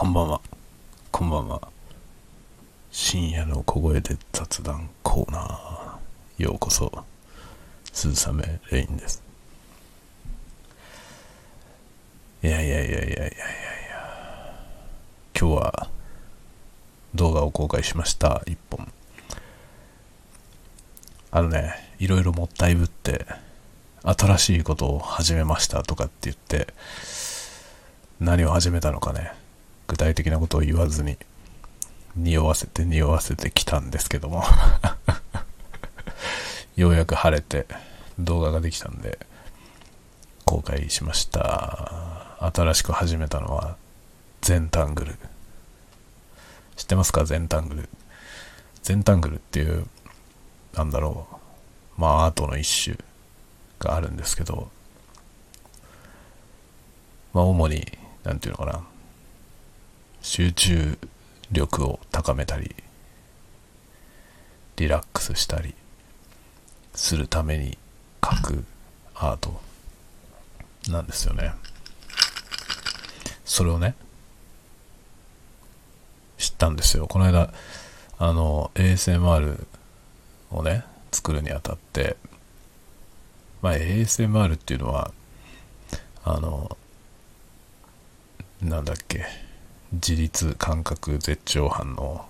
こんばんは。こんばんは。深夜の小声で雑談コーナー。ようこそ。鈴雨レインです。いやいやいやいやいやいやいや。今日は動画を公開しました。一本。あのね、いろいろもったいぶって、新しいことを始めましたとかって言って、何を始めたのかね、具体的なことを言わずに、匂わせて匂わせてきたんですけども、ようやく晴れて動画ができたんで、公開しました。新しく始めたのは、ゼンタングル。知ってますか？ゼンタングル。ゼンタングルっていう、なんだろう、まあアートの一種があるんですけど、まあ主に、なんていうのかな、集中力を高めたり、リラックスしたりするために描くアートなんですよね。それをね、知ったんですよ。この間、あの、ASMR をね、作るにあたって、まあ、ASMR っていうのは、あの、なんだっけ、自律感覚絶頂反応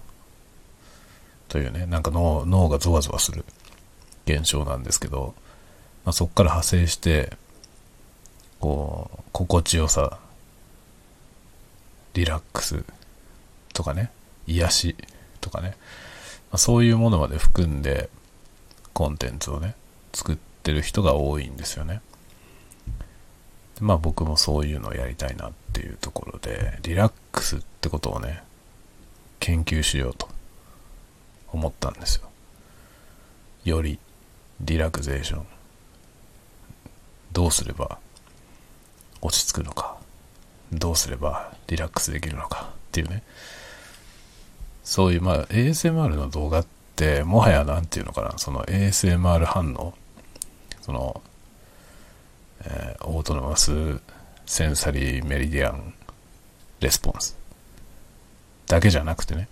というね、なんか脳脳がゾワゾワする現象なんですけど、まあ、そこから派生して、こう、心地よさ、リラックスとかね、癒しとかね、まあ、そういうものまで含んで、コンテンツをね、作ってる人が多いんですよね。まあ僕もそういうのをやりたいなっていうところで、リラックスってことをね、研究しようと思ったんですよ。よりリラクゼーション。どうすれば落ち着くのか。どうすればリラックスできるのかっていうね。そういう、まあ ASMR の動画って、もはやなんていうのかな、その ASMR 反応、その、えーオートノマスセンサリーメリディアンレスポンス。だけじゃなくてね。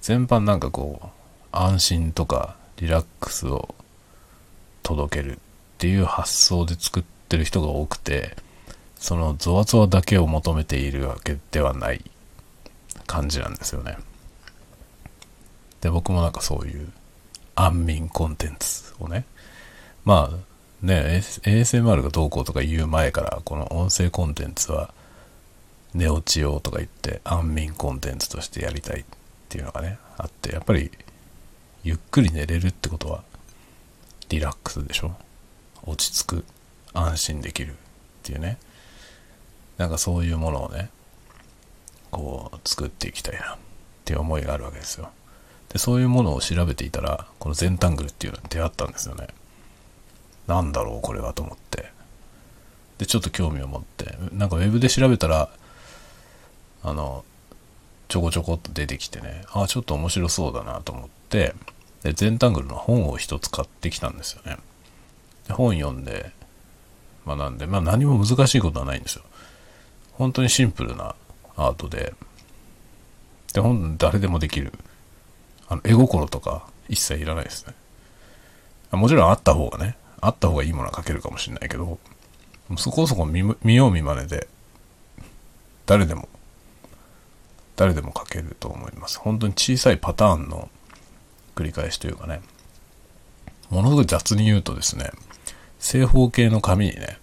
全般なんかこう安心とかリラックスを届けるっていう発想で作ってる人が多くてそのゾワゾワだけを求めているわけではない感じなんですよね。で僕もなんかそういう安眠コンテンツをねまあね、ASMR がどうこうとか言う前から、この音声コンテンツは寝落ち用とか言って安眠コンテンツとしてやりたいっていうのがね、あって、やっぱりゆっくり寝れるってことはリラックスでしょ？落ち着く、安心できるっていうね。なんかそういうものをね、こう作っていきたいなっていう思いがあるわけですよ。で、そういうものを調べていたら、このゼンタングルっていうのに出会ったんですよね。なんだろうこれはと思って。で、ちょっと興味を持って、なんかウェブで調べたら、あの、ちょこちょこっと出てきてね、ああ、ちょっと面白そうだなと思って、で、ゼンタングルの本を一つ買ってきたんですよね。で本読んで、まあなんで、まあ何も難しいことはないんですよ。本当にシンプルなアートで、で、ほん誰でもできる。あの、絵心とか一切いらないですね。もちろんあった方がね、あった方がいいものは書けるかもしれないけど、そこそこ見見よう見まねで、誰でも、誰でも書けると思います。本当に小さいパターンの繰り返しというかね、ものすごい雑に言うとですね、正方形の紙にね、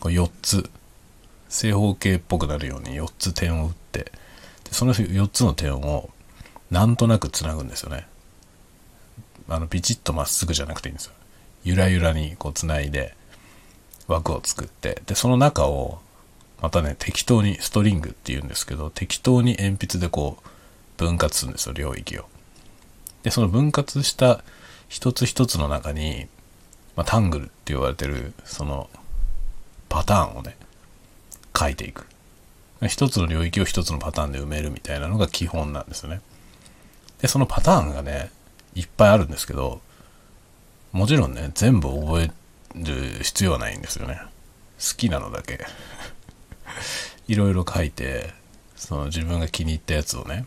こ4つ、正方形っぽくなるように4つ点を打って、でその4つの点をなんとなくつなぐんですよね。あの、ピチッとまっすぐじゃなくていいんですよ。ゆらゆらにこうつないで枠を作って、で、その中をまたね、適当にストリングって言うんですけど、適当に鉛筆でこう分割するんですよ、領域を。で、その分割した一つ一つの中に、まあ、タングルって言われてる、そのパターンをね、書いていく。一つの領域を一つのパターンで埋めるみたいなのが基本なんですよね。で、そのパターンがね、いっぱいあるんですけど、もちろんね、全部覚える必要はないんですよね。好きなのだけ いろいろ書いて、その自分が気に入ったやつをね、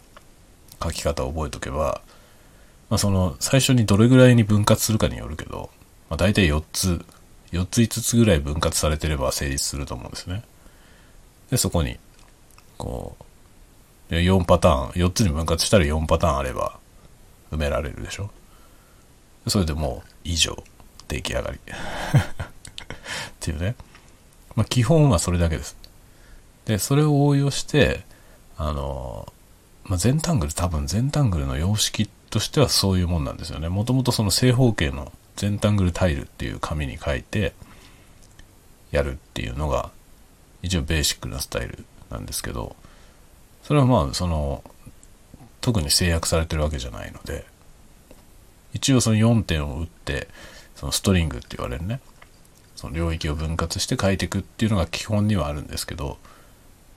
書き方を覚えとけば、まあその最初にどれぐらいに分割するかによるけど、まあ大体4つ、4つ5つぐらい分割されてれば成立すると思うんですね。で、そこに、こう、4パターン、4つに分割したら4パターンあれば埋められるでしょ。それでもう以上、出来上がり。っていうね。まあ基本はそれだけです。で、それを応用して、あの、まあ、全タングル多分全タングルの様式としてはそういうもんなんですよね。もともとその正方形の全タングルタイルっていう紙に書いてやるっていうのが一応ベーシックなスタイルなんですけど、それはまあその特に制約されてるわけじゃないので、一応その4点を打って、そのストリングって言われるね、その領域を分割して書いていくっていうのが基本にはあるんですけど、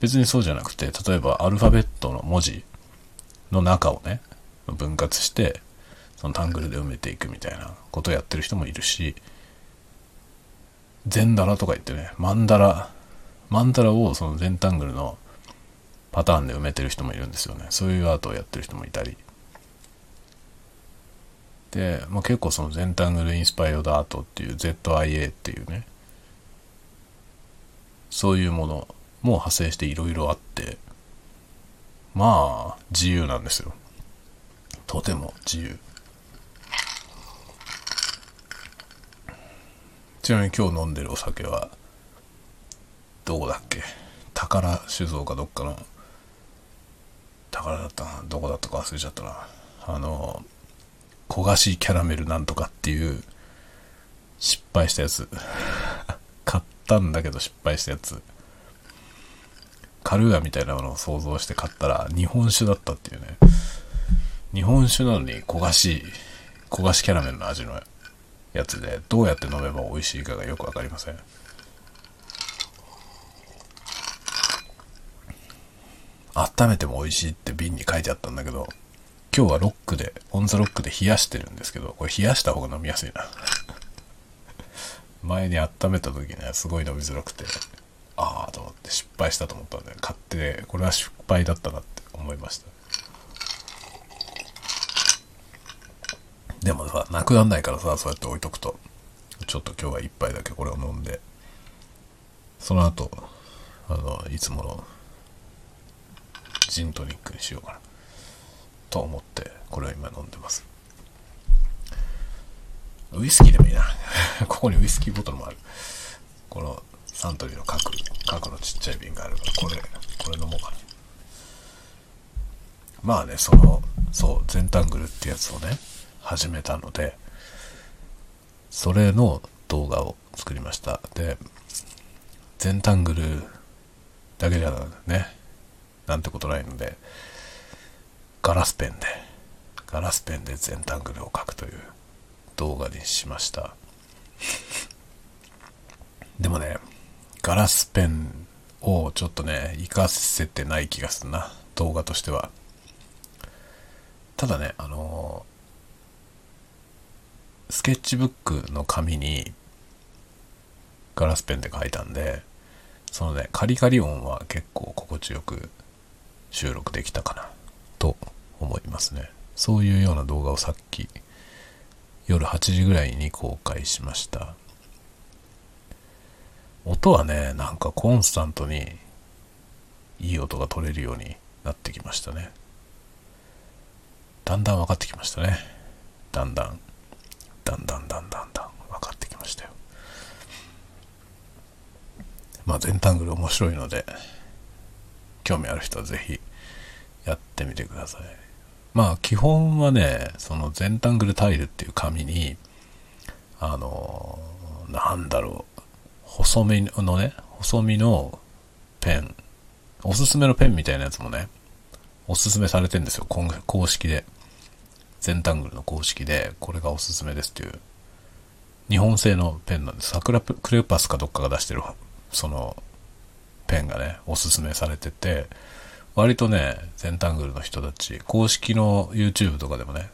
別にそうじゃなくて、例えばアルファベットの文字の中をね、分割して、そのタングルで埋めていくみたいなことをやってる人もいるし、全ダラとか言ってね、マンダラ、マンダラをその全タングルのパターンで埋めてる人もいるんですよね。そういうアートをやってる人もいたり。で、まあ、結構その全タングルインスパイオードアートっていう ZIA っていうね、そういうものもう派生していろいろあって、まあ、自由なんですよ。とても自由。ちなみに今日飲んでるお酒は、どこだっけ？宝酒造かどっかの、宝だったな。どこだったか忘れちゃったな。あの、焦がしキャラメルなんとかっていう失敗したやつ。買ったんだけど失敗したやつ。カルーアみたいなものを想像して買ったら日本酒だったっていうね。日本酒なのに焦がしい、焦がしキャラメルの味のやつで、どうやって飲めば美味しいかがよくわかりません。温めても美味しいって瓶に書いてあったんだけど、今日はロックで、オンザロックで冷やしてるんですけど、これ冷やした方が飲みやすいな。前に温めた時ね、すごい飲みづらくて、ああと思って失敗したと思ったんで買ってこれは失敗だったなって思いました。でもさなくなんないからさそうやって置いとくと。ちょっと今日は一杯だけこれを飲んで。その後あのいつものジントニックにしようかな。と思ってこれは今飲んでます。ウイスキーでもいいな。ここにウイスキーボトルもある。このサントリーの角、角のちっちゃい瓶があるから、これ、これ飲もうかな。まあね、その、そう、全タングルってやつをね、始めたので、それの動画を作りました。で、全タングルだけじゃね、なんてことないので、ガラスペンで、ガラスペンで全タングルを描くという動画にしました。でもね、ガラスペンをちょっとね、活かせてない気がするな。動画としては。ただね、あのー、スケッチブックの紙にガラスペンで書いたんで、そのね、カリカリ音は結構心地よく収録できたかな、と思いますね。そういうような動画をさっき夜8時ぐらいに公開しました。音はね、なんかコンスタントにいい音が取れるようになってきましたね。だんだん分かってきましたね。だんだん、だんだんだんだんだん分かってきましたよ。まあ全タングル面白いので、興味ある人はぜひやってみてください。まあ基本はね、その全タングルタイルっていう紙に、あの、なんだろう、細身のね、細身のペン、おすすめのペンみたいなやつもね、おすすめされてんですよ、公式で。全タングルの公式で、これがおすすめですっていう、日本製のペンなんです。桜クレパスかどっかが出してる、その、ペンがね、おすすめされてて、割とね、全タングルの人たち、公式の YouTube とかでもね、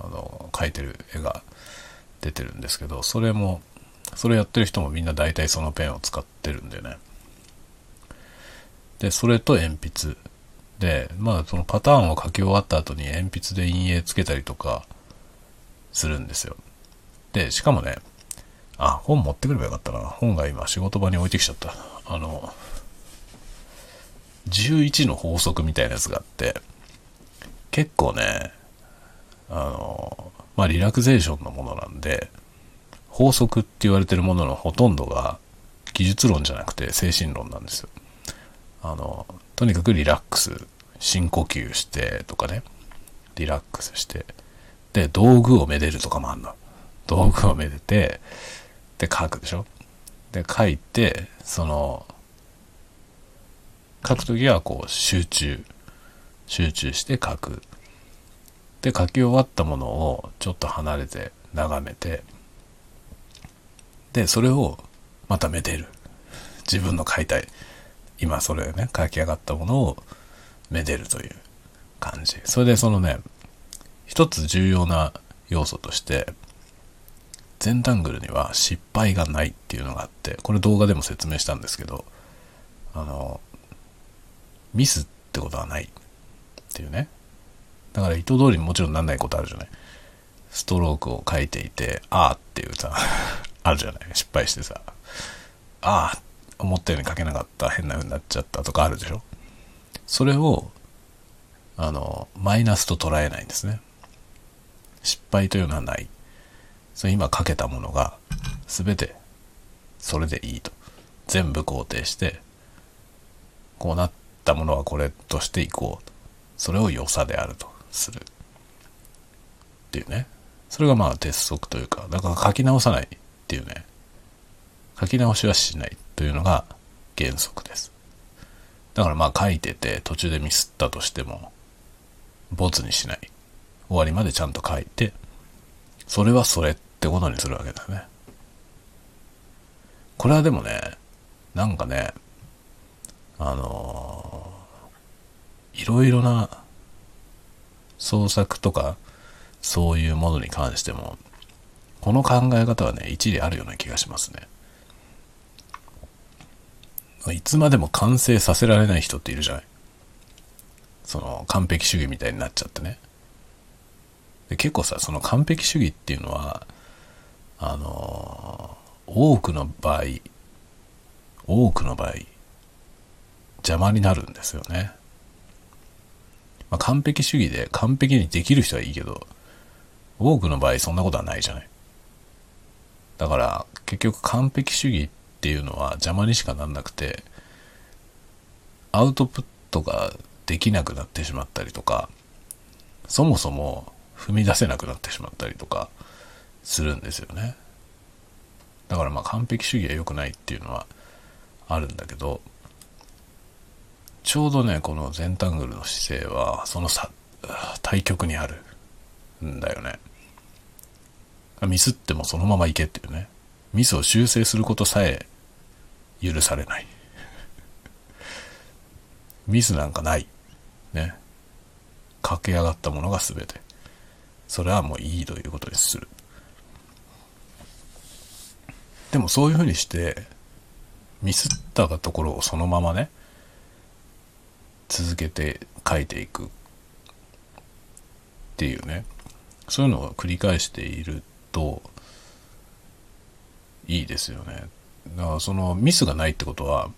あの、描いてる絵が出てるんですけど、それもそれやってる人もみんな大体そのペンを使ってるんでね。で、それと鉛筆。で、まあそのパターンを書き終わった後に鉛筆で陰影つけたりとかするんですよ。で、しかもね、あ、本持ってくればよかったな。本が今仕事場に置いてきちゃった。あの、11の法則みたいなやつがあって、結構ね、あの、まあ、リラクゼーションのものなんで、法則って言われてるもののほとんどが技術論じゃなくて精神論なんですよ。あの、とにかくリラックス、深呼吸してとかね、リラックスして、で、道具をめでるとかもあんの。道具をめでて、で、書くでしょで、書いて、その、書くときはこう集中、集中して書く。で、書き終わったものをちょっと離れて眺めて、で、それをまためでる。自分の書いたい、今それね、書き上がったものをめでるという感じ。それでそのね、一つ重要な要素として、全タングルには失敗がないっていうのがあって、これ動画でも説明したんですけど、あの、ミスってことはないっていうね。だから意図通りにもちろんなんないことあるじゃない。ストロークを書いていて、あーっていうさ、あるじゃない。失敗してさ、ああ、思ったように書けなかった、変な風になっちゃったとかあるでしょ。それを、あの、マイナスと捉えないんですね。失敗というのはない。それ今書けたものが、全て、それでいいと。全部肯定して、こうなったものはこれとしていこうと。それを良さであるとする。っていうね。それがまあ鉄則というか、だから書き直さないっていうね。書き直しはしないというのが原則です。だからまあ書いてて途中でミスったとしても、ボツにしない。終わりまでちゃんと書いて、それはそれってことにするわけだよね。これはでもね、なんかね、あのー、いろいろな創作とか、そういうものに関しても、この考え方はね、一理あるような気がしますね。いつまでも完成させられない人っているじゃない。その完璧主義みたいになっちゃってね。で結構さ、その完璧主義っていうのは、あの多くの場合、多くの場合、邪魔になるんですよね。まあ、完璧主義で完璧にできる人はいいけど、多くの場合そんなことはないじゃない。だから結局完璧主義っていうのは邪魔にしかなんなくて、アウトプットができなくなってしまったりとか、そもそも踏み出せなくなってしまったりとかするんですよね。だからまあ完璧主義は良くないっていうのはあるんだけど、ちょうどね、この全タングルの姿勢は、その、対極にあるんだよね。ミスってもそのままいけっていうね。ミスを修正することさえ許されない。ミスなんかない。ね。駆け上がったものが全て。それはもういいということにする。でもそういうふうにして、ミスったところをそのままね、続けて書いていくっていうね、そういうのを繰り返していると、いいですよね。だからそのミスがないってことは、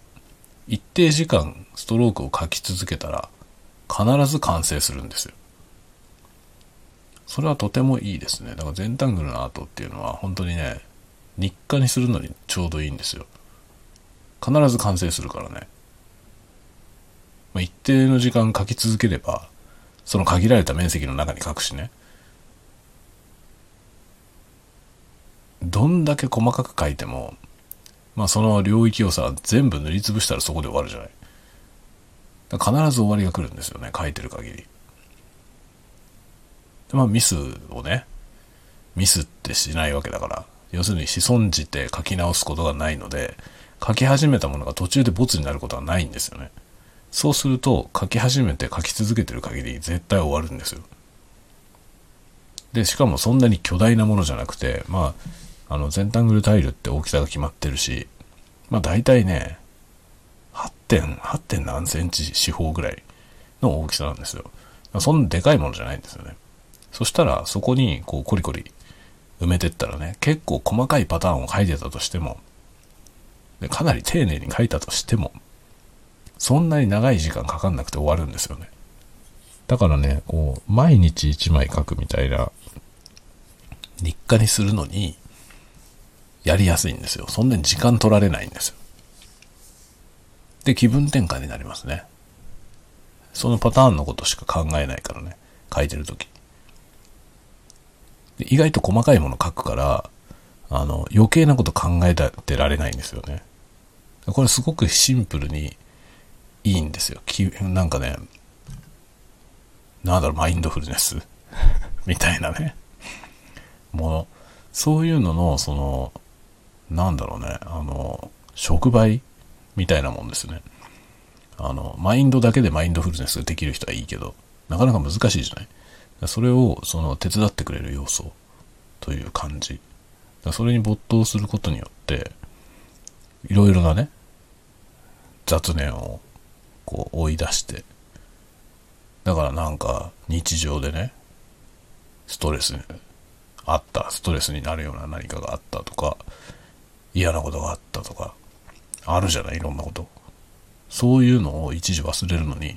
一定時間ストロークを書き続けたら、必ず完成するんですよ。それはとてもいいですね。だから全タングルのアートっていうのは本当にね、日課にするのにちょうどいいんですよ。必ず完成するからね。まあ、一定の時間書き続ければ、その限られた面積の中に書くしね。どんだけ細かく書いても、まあその領域をさ、全部塗りつぶしたらそこで終わるじゃない。必ず終わりが来るんですよね、書いてる限り。まあミスをね、ミスってしないわけだから、要するに子孫じて書き直すことがないので、書き始めたものが途中でボツになることはないんですよね。そうすると、書き始めて書き続けてる限り絶対終わるんですよ。で、しかもそんなに巨大なものじゃなくて、まあ、あの、全タングルタイルって大きさが決まってるし、まあ大体ね、8点、8. 点何センチ四方ぐらいの大きさなんですよ。そんなでかいものじゃないんですよね。そしたら、そこに、こう、コリコリ埋めてったらね、結構細かいパターンを書いてたとしても、でかなり丁寧に書いたとしても、そんなに長い時間かかんなくて終わるんですよね。だからね、こう、毎日1枚書くみたいな、日課にするのに、やりやすいんですよ。そんなに時間取られないんですよ。で、気分転換になりますね。そのパターンのことしか考えないからね。書いてるとき。意外と細かいもの書くから、あの、余計なこと考えてられないんですよね。これすごくシンプルにいいんですよ。きなんかね、なんだろう、マインドフルネス みたいなね。もの。そういうのの、その、なんだろうね、あの、触媒みたいなもんですね。あの、マインドだけでマインドフルネスできる人はいいけど、なかなか難しいじゃない？それを、その、手伝ってくれる要素という感じ。それに没頭することによって、いろいろなね、雑念を、こう、追い出して、だからなんか、日常でね、ストレスあった、ストレスになるような何かがあったとか、嫌なことがあったとか、あるじゃない？いろんなこと。そういうのを一時忘れるのに、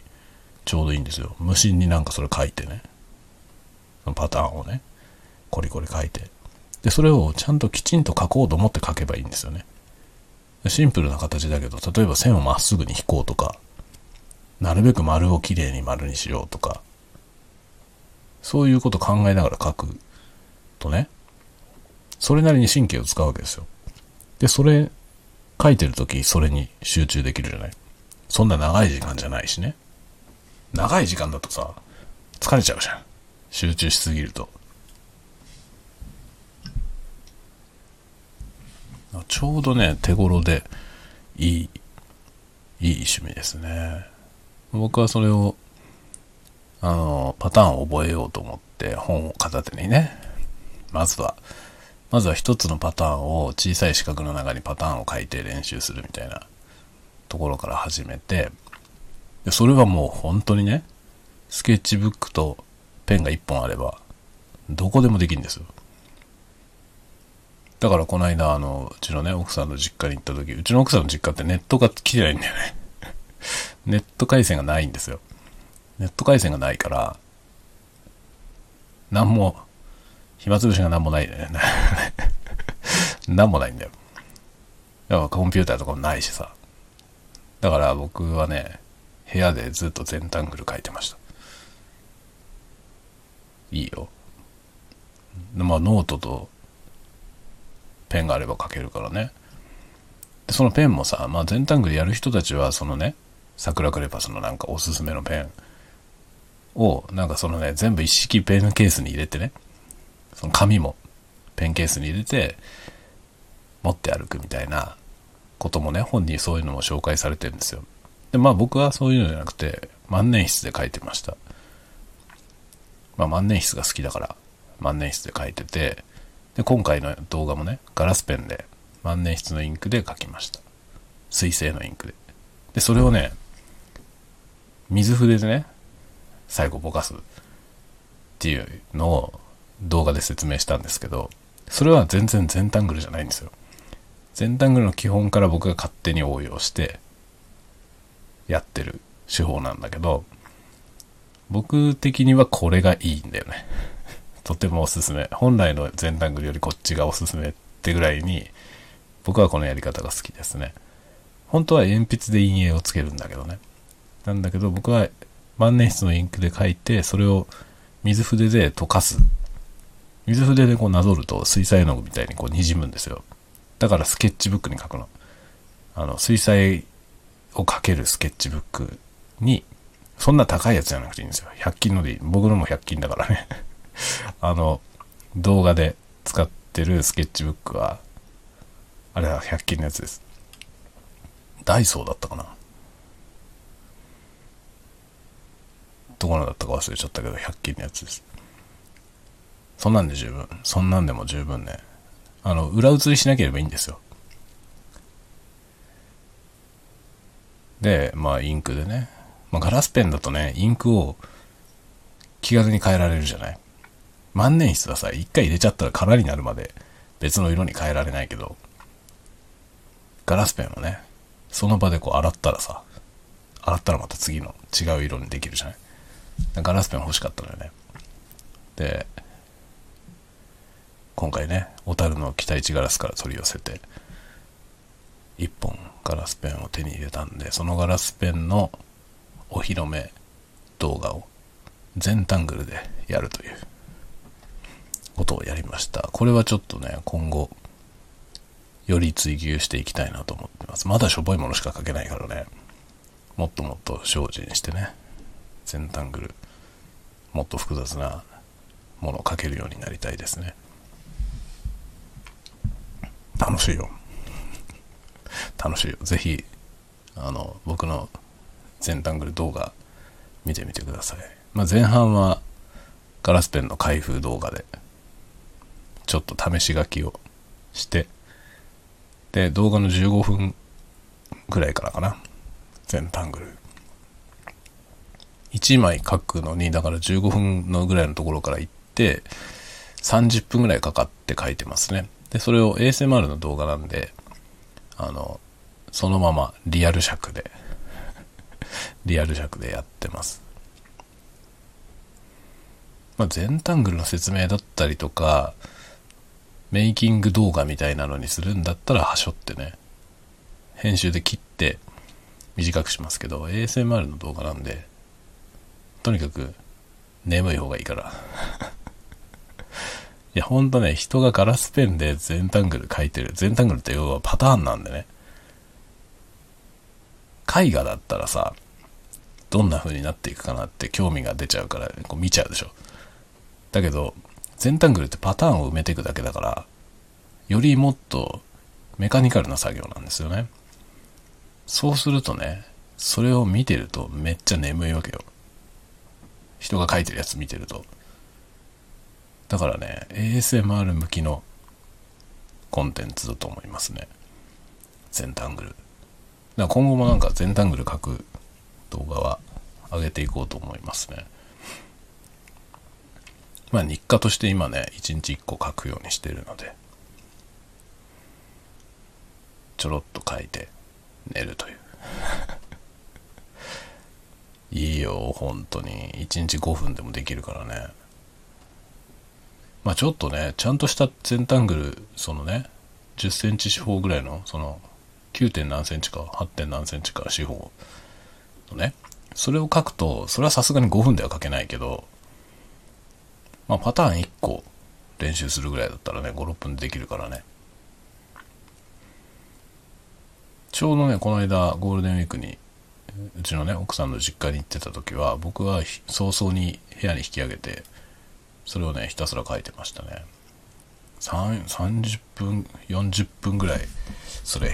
ちょうどいいんですよ。無心になんかそれ書いてね。パターンをね、コリコリ書いて。で、それをちゃんときちんと書こうと思って書けばいいんですよね。シンプルな形だけど、例えば線をまっすぐに引こうとか、なるべく丸をきれいに丸にしようとか、そういうこと考えながら書くとね、それなりに神経を使うわけですよ。で、それ、書いてるとき、それに集中できるじゃない？そんな長い時間じゃないしね。長い時間だとさ、疲れちゃうじゃん。集中しすぎると。ちょうどね、手頃で、いい、いい趣味ですね。僕はそれを、あの、パターンを覚えようと思って本を片手にね、まずは、まずは一つのパターンを小さい四角の中にパターンを書いて練習するみたいなところから始めて、それはもう本当にね、スケッチブックとペンが一本あれば、どこでもできるんですよ。だからこの間、あの、うちのね、奥さんの実家に行った時、うちの奥さんの実家ってネットが来てないんだよね。ネット回線がないんですよ。ネット回線がないから、なんも暇つぶしが何もないね。何もないんだよ。だからコンピューターとかもないしさ。だから僕はね、部屋でずっとゼンタングル描いてました。いいよ。まあノートとペンがあれば書けるからね。でそのペンもさ、まあゼンタングルやる人たちはそのね、サクラクレパスのなんかおすすめのペンを、なんかそのね、全部一式ペンケースに入れてね、その紙もペンケースに入れて持って歩くみたいなこともね、本にそういうのも紹介されてるんですよ。で、まあ僕はそういうのじゃなくて、万年筆で書いてました。まあ万年筆が好きだから万年筆で書いてて、で、今回の動画もね、ガラスペンで万年筆のインクで書きました。水性のインクで。で、それをね、水筆でね、最後ぼかすっていうのを動画で説明したんですけど、それは全然全タングルじゃないんですよ。全タングルの基本から僕が勝手に応用してやってる手法なんだけど、僕的にはこれがいいんだよね。とてもおすすめ。本来の全タングルよりこっちがおすすめってぐらいに、僕はこのやり方が好きですね。本当は鉛筆で陰影をつけるんだけどね。なんだけど僕は万年筆のインクで書いて、それを水筆で溶かす水筆でこうなぞると水彩絵の具みたいにこう滲むんですよ。だからスケッチブックに書くの。あの、水彩を描けるスケッチブックに、そんな高いやつじゃなくていいんですよ。100均のでいい。僕のも100均だからね。あの、動画で使ってるスケッチブックは、あれは100均のやつです。ダイソーだったかな。どこのだったか忘れちゃったけど、100均のやつです。そんなんで十分。そんなんでも十分ね。あの、裏写りしなければいいんですよ。で、まあインクでね。まあガラスペンだとね、インクを気軽に変えられるじゃない。万年筆はさ、一回入れちゃったら空になるまで別の色に変えられないけど、ガラスペンはね、その場でこう洗ったらさ、洗ったらまた次の違う色にできるじゃない。ガラスペン欲しかったのよね。で、今回ね、小樽の期待値ガラスから取り寄せて、1本ガラスペンを手に入れたんで、そのガラスペンのお披露目動画を全タングルでやるということをやりました。これはちょっとね、今後、より追求していきたいなと思ってます。まだしょぼいものしか書けないからね、もっともっと精進してね、全タングル、もっと複雑なものを書けるようになりたいですね。楽しいよ。楽しいよ。ぜひ、あの、僕の全タングル動画見てみてください。まあ、前半はガラスペンの開封動画で、ちょっと試し書きをして、で、動画の15分ぐらいからかな。全タングル。1枚書くのに、だから15分のぐらいのところから行って、30分ぐらいかかって書いてますね。で、それを ASMR の動画なんで、あの、そのままリアル尺で リアル尺でやってます。まあ、全タングルの説明だったりとか、メイキング動画みたいなのにするんだったら、はしょってね、編集で切って短くしますけど、ASMR の動画なんで、とにかく眠い方がいいから いや、ほんとね、人がガラスペンで全タングル書いてる。全タングルって要はパターンなんでね。絵画だったらさ、どんな風になっていくかなって興味が出ちゃうから、こう見ちゃうでしょ。だけど、全タングルってパターンを埋めていくだけだから、よりもっとメカニカルな作業なんですよね。そうするとね、それを見てるとめっちゃ眠いわけよ。人が書いてるやつ見てると。だからね、ASMR 向きのコンテンツだと思いますね。全タングル。だから今後もなんか全タングル書く動画は上げていこうと思いますね。まあ日課として今ね、1日1個書くようにしてるので、ちょろっと書いて寝るという。いいよ、本当に。1日5分でもできるからね。まあちょっとね、ちゃんとした全タングル、そのね、10センチ四方ぐらいの、その、9. 点何センチか、8. 点何センチか四方のね、それを書くと、それはさすがに5分では書けないけど、まあパターン1個練習するぐらいだったらね、5、6分でできるからね。ちょうどね、この間ゴールデンウィークに、うちのね、奥さんの実家に行ってた時は、僕は早々に部屋に引き上げて、それをねひたすら書いてましたね。30分40分ぐらいそれ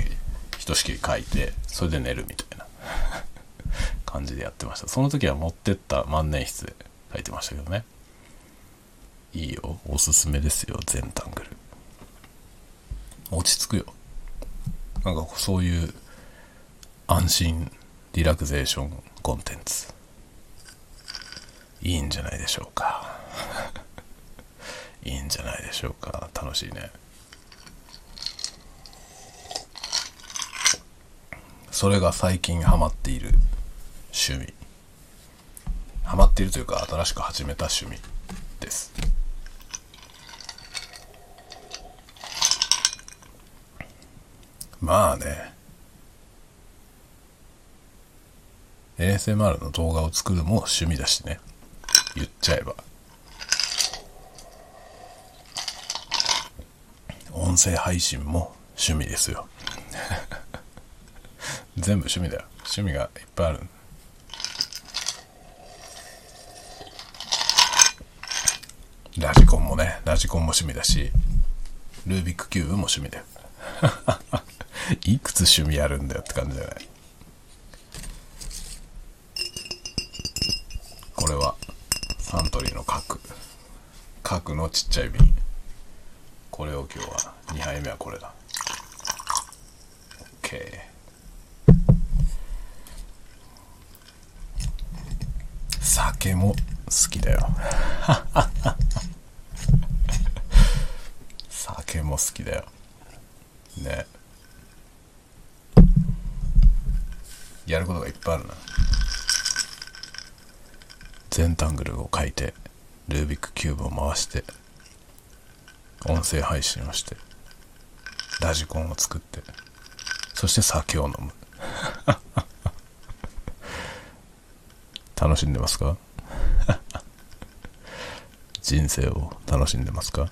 ひとしきり書いてそれで寝るみたいな。感じでやってました。その時は持ってった万年筆で書いてましたけどね。いいよ。おすすめですよ。全タングル。落ち着くよ。なんかそういう安心リラクゼーションコンテンツ。いいんじゃないでしょうか。いいんじゃないでしょうか。楽しいね。それが最近ハマっている趣味。ハマっているというか新しく始めた趣味です。まあね。ASMR の動画を作るも趣味だしね。言っちゃえば。音声配信も趣味ですよ。全部趣味だよ。趣味がいっぱいある。ラジコンもねラジコンも趣味だしルービックキューブも趣味だよ。いくつ趣味あるんだよって感じじゃないこれはサントリーの角角のちっちゃい瓶。これを今日は2杯目はこれだ OK 酒も好きだよ。酒も好きだよ。ね。やることがいっぱいあるな。全タングルを書いて、ルービックキューブを回して、音声配信をして、ラジコンを作って、そして酒を飲む。楽しんでますか？人生を楽しんでますか？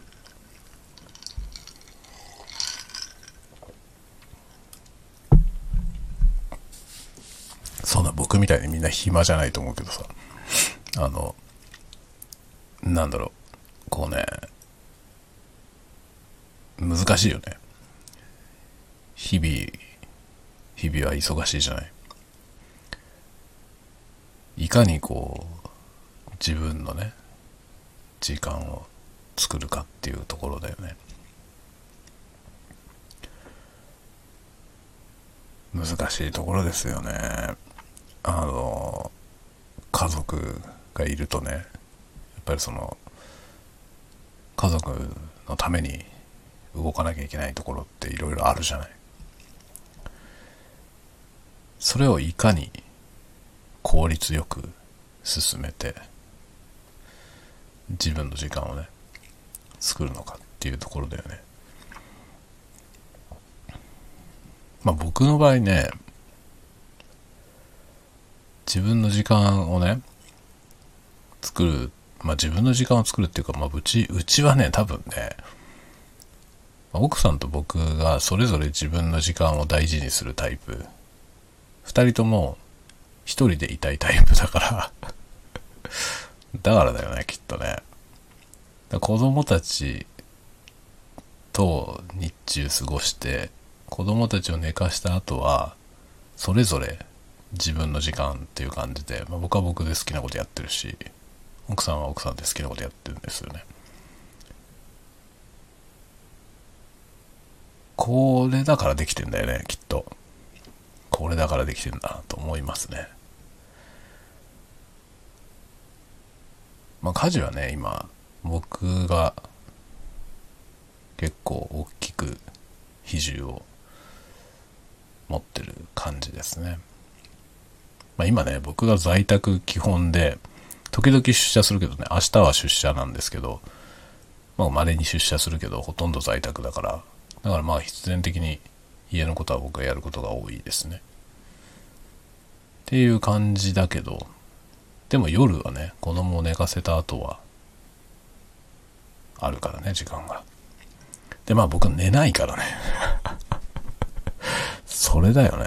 そんな僕みたいにみんな暇じゃないと思うけどさ。あのなんだろう。こうね難しいよね。日々日々は忙しいじゃない。いかにこう自分のね時間を作るかっていうところだよね。難しいところですよね。あの家族がいるとねやっぱりその家族のために動かなきゃいけないところっていろいろあるじゃない。それをいかに効率よく進めて自分の時間をね作るのかっていうところだよね。まあ僕の場合ね自分の時間をね作るまあ自分の時間を作るっていうかまあうちうちはね多分ね奥さんと僕がそれぞれ自分の時間を大事にするタイプ二人とも一人でいたいタイプだからだからだよね、きっとね。子供たちと日中過ごして、子供たちを寝かした後は、それぞれ自分の時間っていう感じで、まあ、僕は僕で好きなことやってるし、奥さんは奥さんで好きなことやってるんですよね。これだからできてんだよね、きっと。これだからできてるんだなと思いますね。まあ、家事はね、今、僕が結構大きく比重を持ってる感じですね。まあ、今ね、僕が在宅基本で、時々出社するけどね、明日は出社なんですけど、まあ、稀に出社するけど、ほとんど在宅だから、だからまあ必然的に家のことは僕がやることが多いですね。っていう感じだけど、でも夜はね、子供を寝かせた後は、あるからね、時間が。で、まあ僕寝ないからね。それだよね。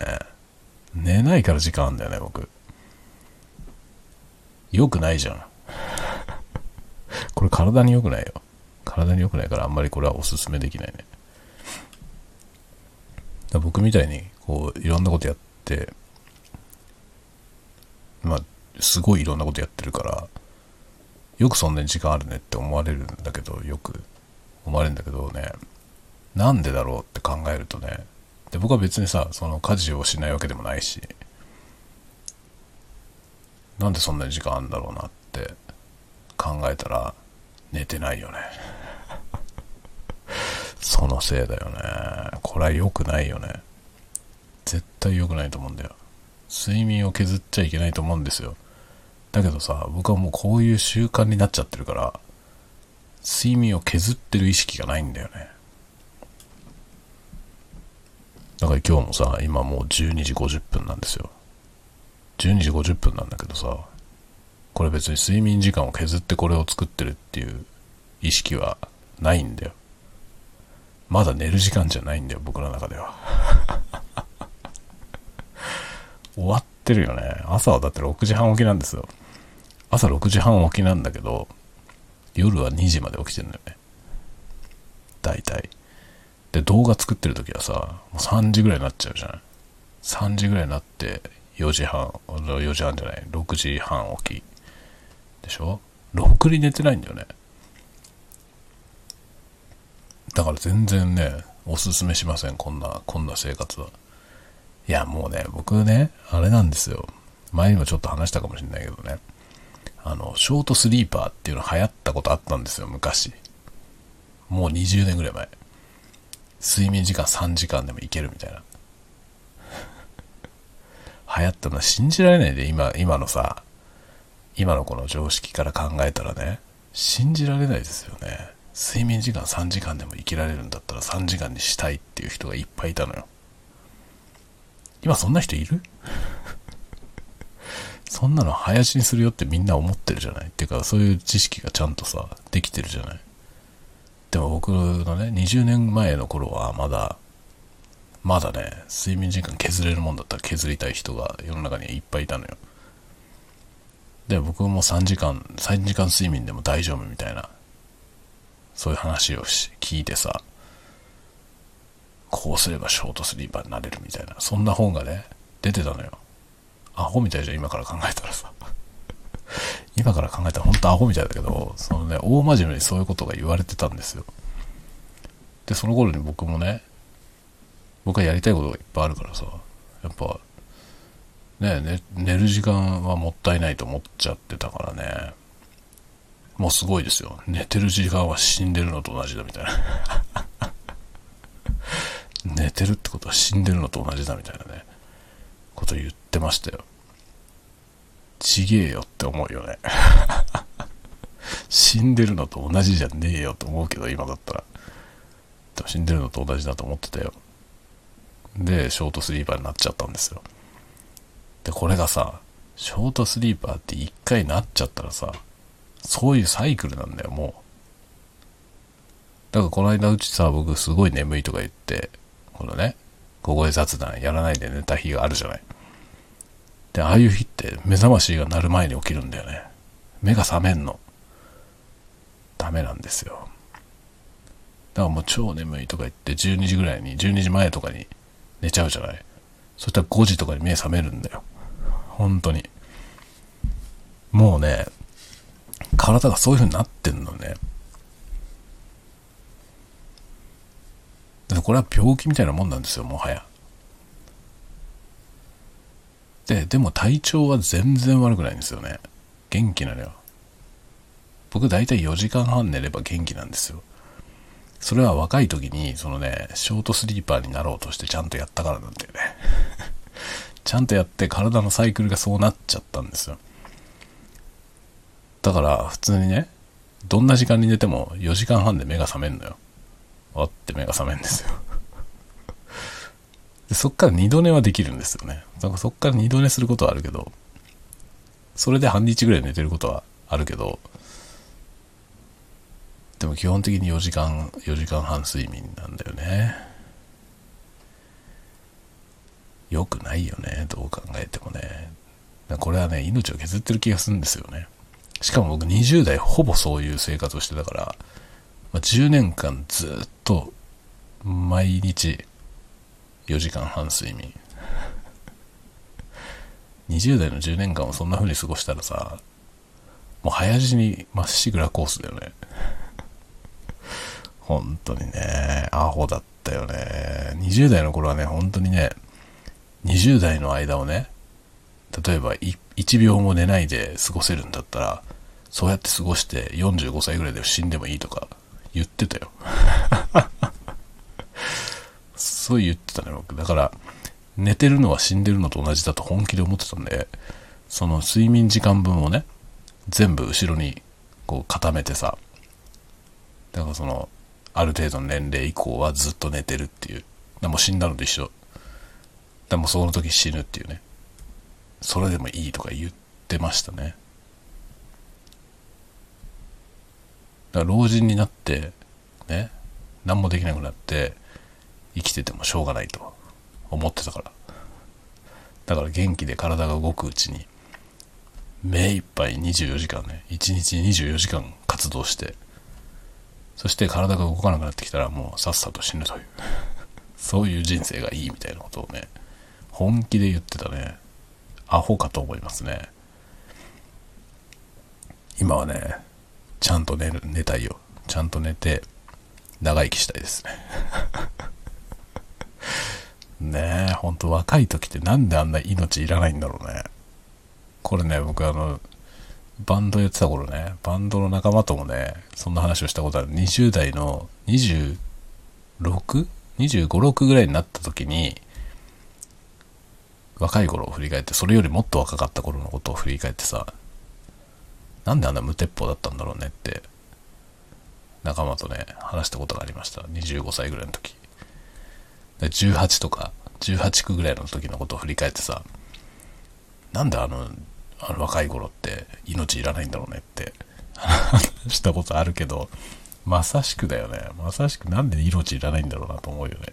寝ないから時間あんだよね、僕。良くないじゃん。これ体に良くないよ。体に良くないからあんまりこれはおすすめできないね。僕みたいに、こう、いろんなことやって、まあ、すごいいろんなことやってるから、よくそんなに時間あるねって思われるんだけど、よく思われるんだけどね、なんでだろうって考えるとね、で僕は別にさ、その家事をしないわけでもないし、なんでそんなに時間あるんだろうなって考えたら、寝てないよね。そのせいだよね。これは良くないよね。絶対良くないと思うんだよ。睡眠を削っちゃいけないと思うんですよ。だけどさ、僕はもうこういう習慣になっちゃってるから、睡眠を削ってる意識がないんだよね。だから今日もさ、今もう12時50分なんですよ。12時50分なんだけどさ、これ別に睡眠時間を削ってこれを作ってるっていう意識はないんだよ。まだ寝る時間じゃないんだよ、僕の中では。終わってるよね。朝はだって6時半起きなんですよ。朝6時半起きなんだけど、夜は2時まで起きてるんだよね。大体。で、動画作ってる時はさ、もう3時ぐらいになっちゃうじゃない。3時ぐらいになって、4時半、4時半じゃない、6時半起き。でしょ ?6 に寝てないんだよね。だから全然ね、おすすめしません、こんな、こんな生活は。いや、もうね、僕ね、あれなんですよ。前にもちょっと話したかもしれないけどね。あの、ショートスリーパーっていうの流行ったことあったんですよ、昔。もう20年ぐらい前。睡眠時間3時間でもいけるみたいな。流行ったのは信じられないで、今、今のさ、今のこの常識から考えたらね、信じられないですよね。睡眠時間3時間でも生きられるんだったら3時間にしたいっていう人がいっぱいいたのよ。今そんな人いる？そんなの早死にするよってみんな思ってるじゃない？っていうか、そういう知識がちゃんとさ、できてるじゃない？でも僕のね、20年前の頃はまだ、まだね、睡眠時間削れるもんだったら削りたい人が世の中にはいっぱいいたのよ。で、僕も3時間、3時間睡眠でも大丈夫みたいな、そういう話をし聞いてさ、こうすればショートスリーパーになれるみたいな、そんな本がね、出てたのよ。アホみたいじゃん、今から考えたらさ。今から考えたら本当アホみたいだけど、そのね、大真面目にそういうことが言われてたんですよ。で、その頃に僕もね、僕はやりたいことがいっぱいあるからさ、やっぱ、ねね、寝る時間はもったいないと思っちゃってたからね。もうすごいですよ。寝てる時間は死んでるのと同じだみたいな。寝てるってことは死んでるのと同じだみたいなね、こと言ってましたよ。ちげえよって思うよね。死んでるのと同じじゃねえよと思うけど、今だったら。死んでるのと同じだと思ってたよ。で、ショートスリーパーになっちゃったんですよ。で、これがさ、ショートスリーパーって一回なっちゃったらさ、そういうサイクルなんだよ、もう。だからこの間うちさ、僕すごい眠いとか言って、このね、小声雑談やらないで寝た日があるじゃない。で、ああいう日って目覚ましが鳴る前に起きるんだよね。目が覚めんの。ダメなんですよ。だからもう超眠いとか言って12時ぐらいに、12時前とかに寝ちゃうじゃない。そしたら5時とかに目覚めるんだよ。本当に。もうね、体がそういう風になってんのね。でこれは病気みたいなもんなんですよ、もはや。で、でも体調は全然悪くないんですよね。元気なのよ。僕大体4時間半寝れば元気なんですよ。それは若い時に、そのね、ショートスリーパーになろうとしてちゃんとやったからなんだよね。ちゃんとやって体のサイクルがそうなっちゃったんですよ。だから普通にね、どんな時間に寝ても4時間半で目が覚めんのよ。あって目が覚めるんですよ。でそっから二度寝はできるんですよね。だからそっから二度寝することはあるけど、それで半日ぐらい寝てることはあるけど、でも基本的に4時間、4時間半睡眠なんだよね。良くないよね、どう考えてもね。これはね、命を削ってる気がするんですよね。しかも僕20代ほぼそういう生活をしてたから、まあ、10年間ずっと毎日4時間半睡眠。20代の10年間をそんな風に過ごしたらさ、もう早死にまっしぐらコースだよね。本当にね、アホだったよね。20代の頃はね、本当にね、20代の間をね、例えば1 1秒も寝ないで過ごせるんだったら、そうやって過ごして45歳ぐらいで死んでもいいとか言ってたよ。そう言ってたね、僕。だから、寝てるのは死んでるのと同じだと本気で思ってたんで、その睡眠時間分をね、全部後ろにこう固めてさ、だからその、ある程度の年齢以降はずっと寝てるっていう。でも死んだのと一緒。でもその時死ぬっていうね。それでもいいとか言ってましたね。だから老人になって、ね、何もできなくなって、生きててもしょうがないと思ってたから。だから元気で体が動くうちに、目いっぱい24時間ね、1日24時間活動して、そして体が動かなくなってきたらもうさっさと死ぬという、そういう人生がいいみたいなことをね、本気で言ってたね、アホかと思いますね。今はね、ちゃんと寝る、寝たいよ。ちゃんと寝て、長生きしたいですね。ねえ、ほんと若い時ってなんであんな命いらないんだろうね。これね、僕あの、バンドやってた頃ね、バンドの仲間ともね、そんな話をしたことある。20代の 26?25、6ぐらいになった時に、若い頃を振り返って、それよりもっと若かった頃のことを振り返ってさ、なんであんな無鉄砲だったんだろうねって、仲間とね、話したことがありました。25歳ぐらいの時。で18とか、18区ぐらいの時のことを振り返ってさ、なんであの、あの若い頃って命いらないんだろうねってしたことあるけど、まさしくだよね。まさしくなんで命いらないんだろうなと思うよね。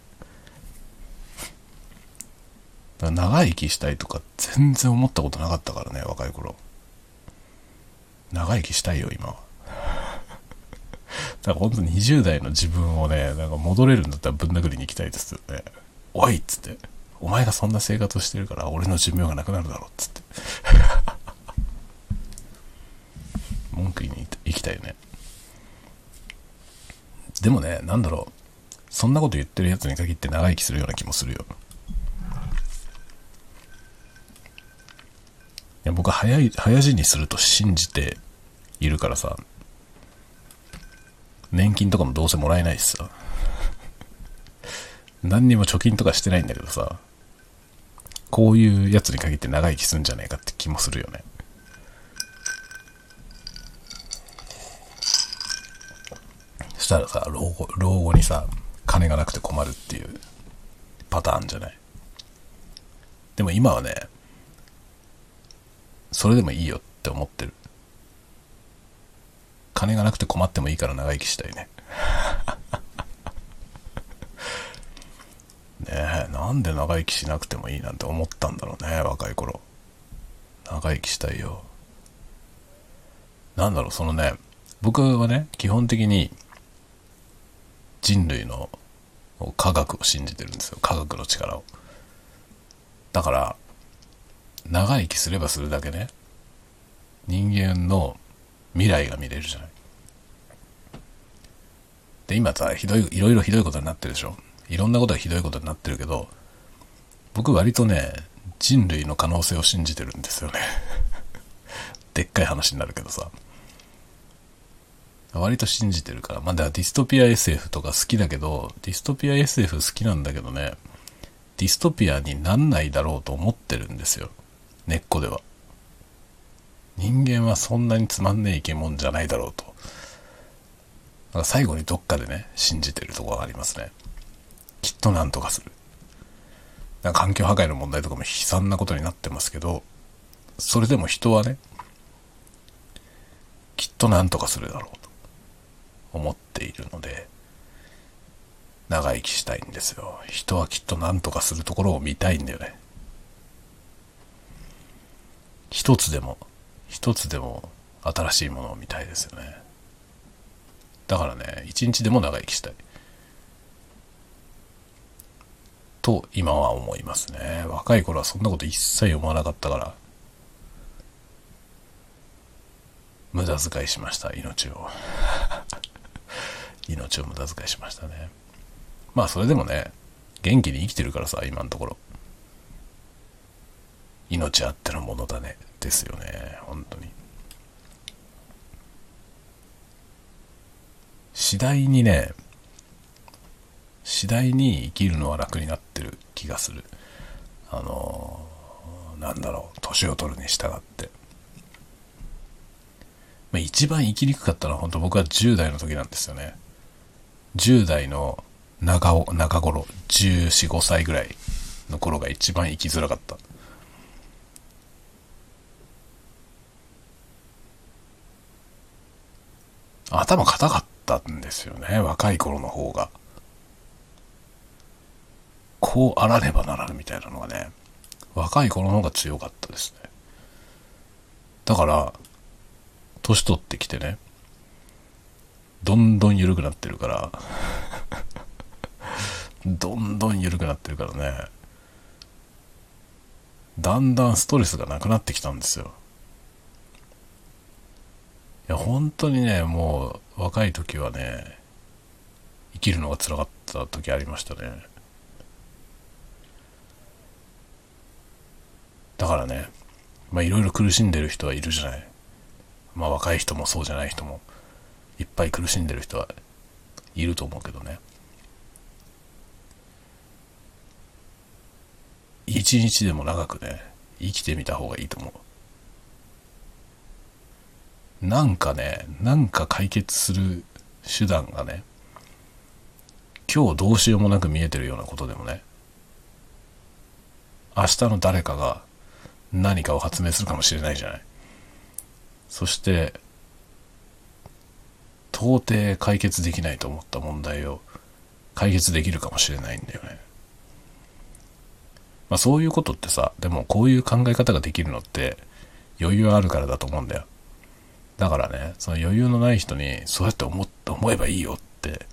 長生きしたいとか全然思ったことなかったからね、若い頃。長生きしたいよ、今は。だから本当に20代の自分をね、なんか戻れるんだったらぶん殴りに行きたいですよね。おいっつって。お前がそんな生活してるから俺の寿命がなくなるだろうっつって。文句言いに行きたいよね。でもね、なんだろう。そんなこと言ってるやつに限って長生きするような気もするよ。や僕は早い、早死にすると信じているからさ、年金とかもどうせもらえないしさ、何にも貯金とかしてないんだけどさ、こういうやつに限って長生きすんじゃないかって気もするよね。そしたらさ、老後、老後にさ、金がなくて困るっていうパターンじゃない？でも今はね、それでもいいよって思ってる。金がなくて困ってもいいから長生きしたいね。ねえ、なんで長生きしなくてもいいなんて思ったんだろうね、若い頃。長生きしたいよ。なんだろう、そのね、僕はね、基本的に人類の科学を信じてるんですよ。科学の力を。だから、長生きすればするだけね、人間の未来が見れるじゃない。で、今さ、ひどい、いろいろひどいことになってるでしょ。いろんなことがひどいことになってるけど、僕割とね、人類の可能性を信じてるんですよね。でっかい話になるけどさ。割と信じてるから。まあ、だからディストピア SF とか好きだけど、ディストピア SF 好きなんだけどね、ディストピアになんないだろうと思ってるんですよ。根っこでは。人間はそんなにつまんねえ生き物じゃないだろうと。だから最後にどっかでね、信じてるとこがありますね。きっとなんとかする。なんか環境破壊の問題とかも悲惨なことになってますけど、それでも人はね、きっとなんとかするだろうと思っているので、長生きしたいんですよ。人はきっとなんとかするところを見たいんだよね。一つでも、一つでも新しいものを見たいですよね。だからね、一日でも長生きしたい。と今は思いますね。若い頃はそんなこと一切思わなかったから、無駄遣いしました、命を。命を無駄遣いしましたね。まあそれでもね、元気に生きてるからさ、今のところ。命あってのものだね。ですよね。本当に。次第にね、次第に生きるのは楽になってる気がする。あのなんだろう、年を取るに従って。まあ、一番生きにくかったのは本当僕は10代の時なんですよね。10代の中中頃、14、5歳ぐらいの頃が一番生きづらかった。頭固かったんですよね、若い頃の方が。こうあらねばならぬみたいなのがね、若い頃の方が強かったですね。だから、年取ってきてね、どんどん緩くなってるから どんどん緩くなってるからね、だんだんストレスがなくなってきたんですよ。や、本当にね、もう若い時はね、生きるのが辛かった時ありましたね。だからね、まあいろいろ苦しんでる人はいるじゃない。まあ若い人もそうじゃない人もいっぱい苦しんでる人はいると思うけどね一日でも長くね生きてみた方がいいと思うなんかねなんか解決する手段がね今日どうしようもなく見えてるようなことでもね明日の誰かが何かを発明するかもしれないじゃない。そして到底解決できないと思った問題を解決できるかもしれないんだよね。まあそういうことってさでもこういう考え方ができるのって余裕あるからだと思うんだよ。だからねその余裕のない人にそうやって思思えばいいよって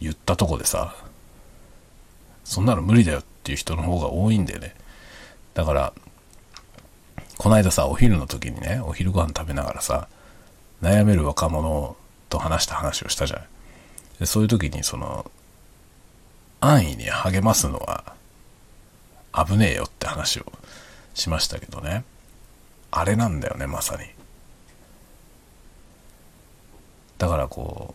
言ったとこでさそんなの無理だよっていう人の方が多いんだよねだからこの間さ、お昼の時にね、お昼ご飯食べながらさ、悩める若者と話した話をしたじゃない。でそういう時にその、安易に励ますのは危ねえよって話をしましたけどね。あれなんだよね、まさに。だからこ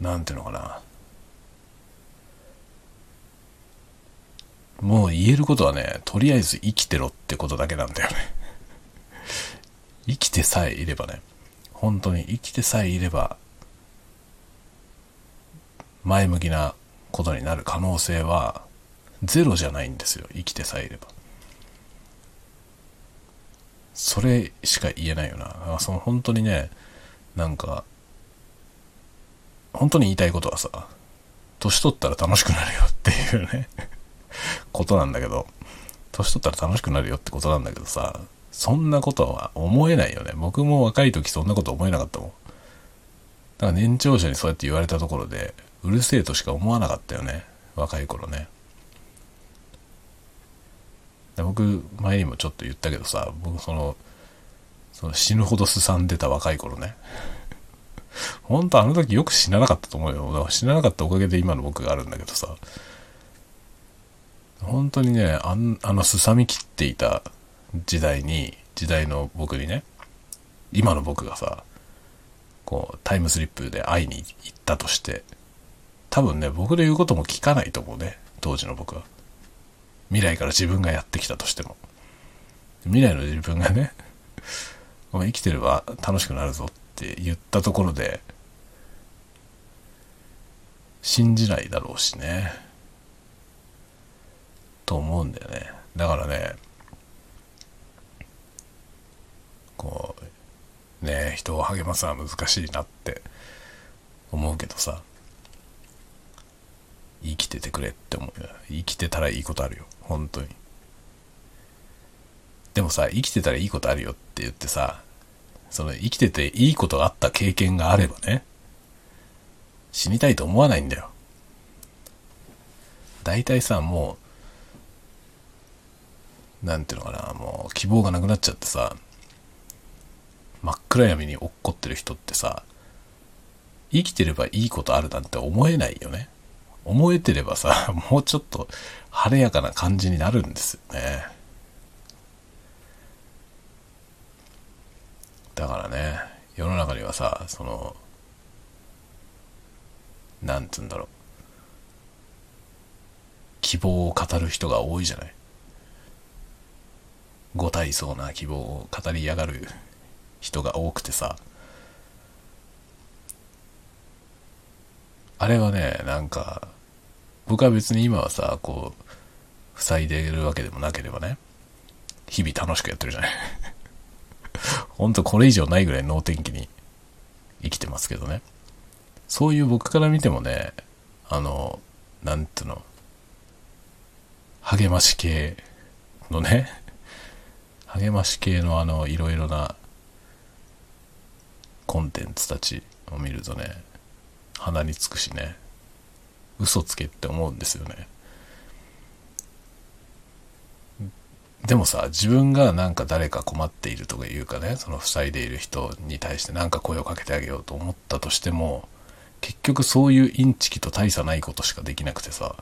う、なんていうのかな。もう言えることはね、とりあえず生きてろってことだけなんだよね。生きてさえいればね、本当に生きてさえいれば、前向きなことになる可能性はゼロじゃないんですよ。生きてさえいれば。それしか言えないよな。その本当にね、なんか、本当に言いたいことはさ、年取ったら楽しくなるよっていうね ことなんだけど、年取ったら楽しくなるよってことなんだけどさ、そんなことは思えないよね。僕も若い時そんなこと思えなかったもん。だから年長者にそうやって言われたところで、うるせえとしか思わなかったよね。若い頃ね。で僕、前にもちょっと言ったけどさ、僕その、その死ぬほどすさんでた若い頃ね。本当あの時よく死ななかったと思うよ。死ななかったおかげで今の僕があるんだけどさ。本当にね、あんあの、すさみきっていた時代に、時代の僕にね、今の僕がさ、こう、タイムスリップで会いに行ったとして、多分ね、僕で言うことも聞かないと思うね、当時の僕は。未来から自分がやってきたとしても。未来の自分がね、お前生きてれば楽しくなるぞって言ったところで、信じないだろうしね。と思うんだよね。だからね、こう、ね人を励ますのは難しいなって思うけどさ、生きててくれって思うよ。生きてたらいいことあるよ。本当に。でもさ、生きてたらいいことあるよって言ってさ、その生きてていいことがあった経験があればね、死にたいと思わないんだよ。大体さ、もう、なんていうのかな、もう希望がなくなっちゃってさ、真っ暗闇に落っこってる人ってさ、生きてればいいことあるなんて思えないよね。思えてればさ、もうちょっと晴れやかな感じになるんですよね。だからね、世の中にはさ、その、なんつうんだろう。希望を語る人が多いじゃない。ご体そうな希望を語りやがる人が多くてさあれはねなんか僕は別に今はさこう塞いでるわけでもなければね日々楽しくやってるじゃない。ほんとこれ以上ないぐらい能天気に生きてますけどね。そういう僕から見てもねあのなんていうの励まし系のね 励まし系のあのいろいろなコンテンツたちを見るとね鼻につくしね。嘘つけって思うんですよね。でもさ、自分がなんか誰か困っているとかいうかね、その塞いでいる人に対して何か声をかけてあげようと思ったとしても、結局そういうインチキと大差ないことしかできなくてさ、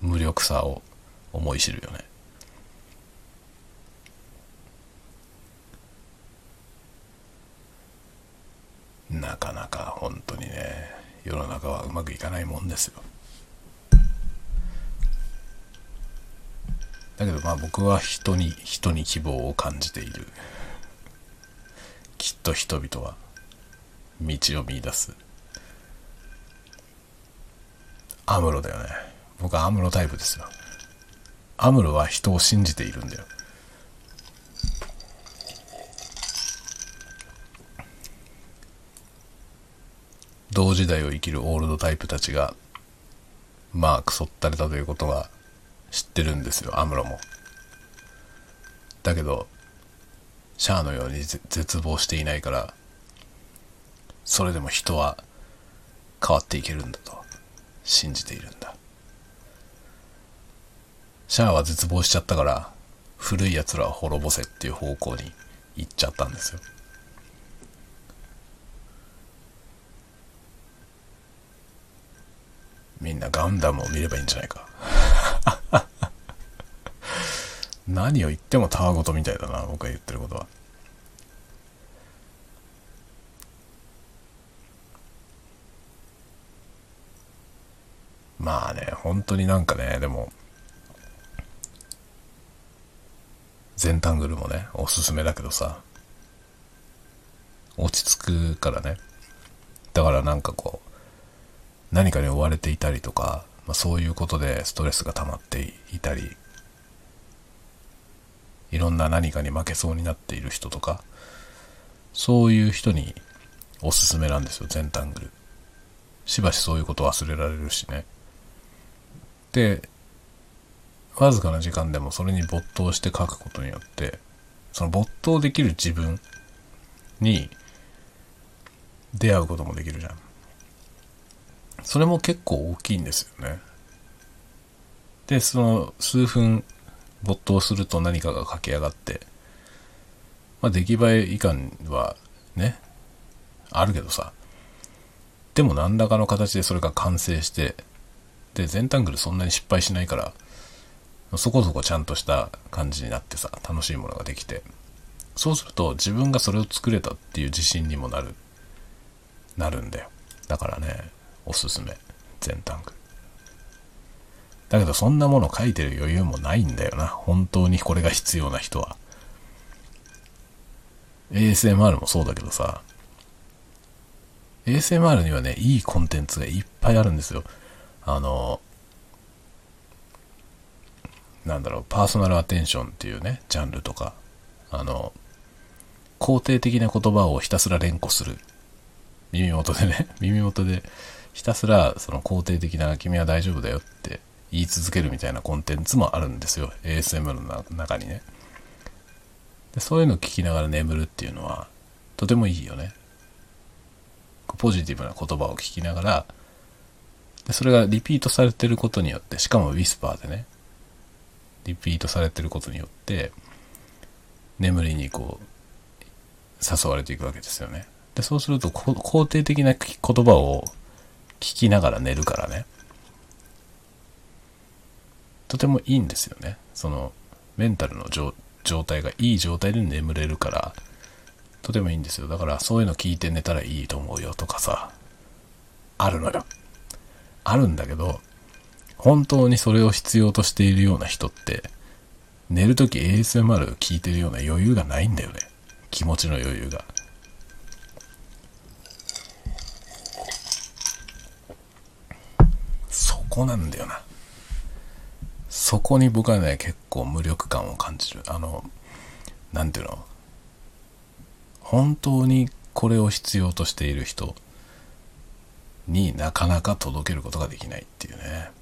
無力さを思い知るよね。なかなか本当にね世の中はうまくいかないもんですよ。だけどまあ僕は人に人に希望を感じている。きっと人々は道を見出す。アムロだよね。僕はアムロタイプですよ。アムロは人を信じているんだよ。同時代を生きるオールドタイプたちがまあクソったれたということは知ってるんですよアムロも。だけどシャアのように絶望していないからそれでも人は変わっていけるんだと信じているんだ。シャアは絶望しちゃったから古い奴らは滅ぼせっていう方向に行っちゃったんですよ。みんなガンダムを見ればいいんじゃないか。何を言ってもたわごとみたいだな僕が言ってることは。まあね本当になんかねでもゼンタングルもねおすすめだけどさ落ち着くからね。だからなんかこう何かに追われていたりとか、まあ、そういうことでストレスが溜まっていたりいろんな何かに負けそうになっている人とかそういう人におすすめなんですよ全タングル。しばしそういうこと忘れられるしね。でわずかな時間でもそれに没頭して書くことによってその没頭できる自分に出会うこともできるじゃん。それも結構大きいんですよね。でその数分没頭すると何かが駆け上がって、まあ、出来栄え以下はねあるけどさでも何らかの形でそれが完成してで全タングルそんなに失敗しないからそこそこちゃんとした感じになってさ楽しいものができてそうすると自分がそれを作れたっていう自信にもなるなるんだよ。だからねおすすめ。全タングだけどそんなもの書いてる余裕もないんだよな。本当にこれが必要な人は。ASMR もそうだけどさ。ASMR にはねいいコンテンツがいっぱいあるんですよ。あのなんだろう、パーソナルアテンションっていうね、ジャンルとか、あの、肯定的な言葉をひたすら連呼する。耳元でね、耳元でひたすらその肯定的な君は大丈夫だよって言い続けるみたいなコンテンツもあるんですよ。ASMR の中にね。でそういうのを聞きながら眠るっていうのはとてもいいよね。ポジティブな言葉を聞きながら、でそれがリピートされてることによって、しかもウィスパーでね、リピートされてることによって眠りにこう誘われていくわけですよねでそうすると肯定的な言葉を聞きながら寝るからねとてもいいんですよねそのメンタルの状態がいい状態で眠れるからとてもいいんですよだからそういうの聞いて寝たらいいと思うよとかさあるのよあるんだけど本当にそれを必要としているような人って、寝るとき ASMR 聞いてるような余裕がないんだよね。気持ちの余裕が。そこなんだよな。そこに僕はね、結構無力感を感じる。あの、なんていうの？本当にこれを必要としている人になかなか届けることができないっていうね。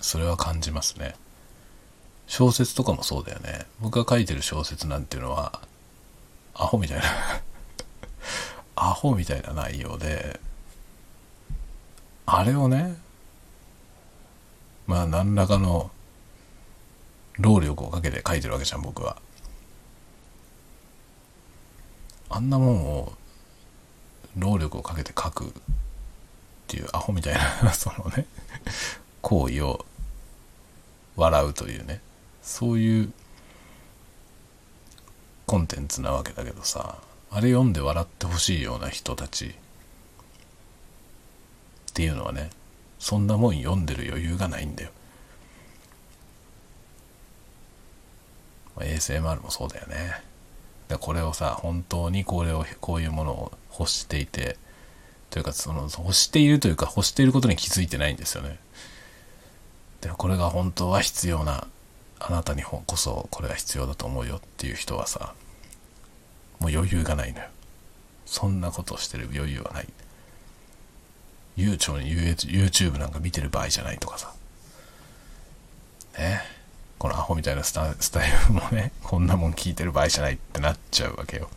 それは感じますね小説とかもそうだよね僕が書いてる小説なんていうのはアホみたいな アホみたいな内容であれをねまあ何らかの労力をかけて書いてるわけじゃん僕は。あんなもんを労力をかけて書くっていうアホみたいな そのね行為を笑うというねそういうコンテンツなわけだけどさあれ読んで笑ってほしいような人たちっていうのはねそんなもん読んでる余裕がないんだよ。まあ、ASMR もそうだよね。でこれをさ、本当にこれを、こういうものを欲していて、というか、その、欲しているというか、欲していることに気づいてないんですよね。でこれが本当は必要な、あなたにこそこれが必要だと思うよっていう人はさ、もう余裕がないのよ。そんなことをしてる余裕はない。悠長に YouTube なんか見てる場合じゃないとかさ。ね。このアホみたいなスタスタイルもね、こんなもん聞いてる場合じゃないってなっちゃうわけよ。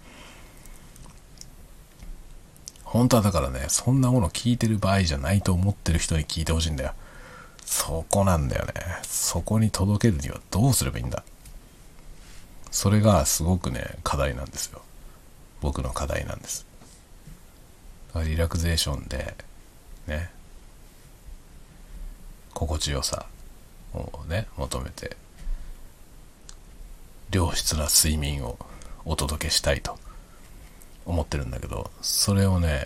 本当はだからね、そんなもの聞いてる場合じゃないと思ってる人に聞いてほしいんだよ。そこなんだよね。そこに届けるにはどうすればいいんだそれがすごくね、課題なんですよ。僕の課題なんです。リラクゼーションで、ね、心地よさをね、求めて、良質な睡眠をお届けしたいと思ってるんだけど、それをね、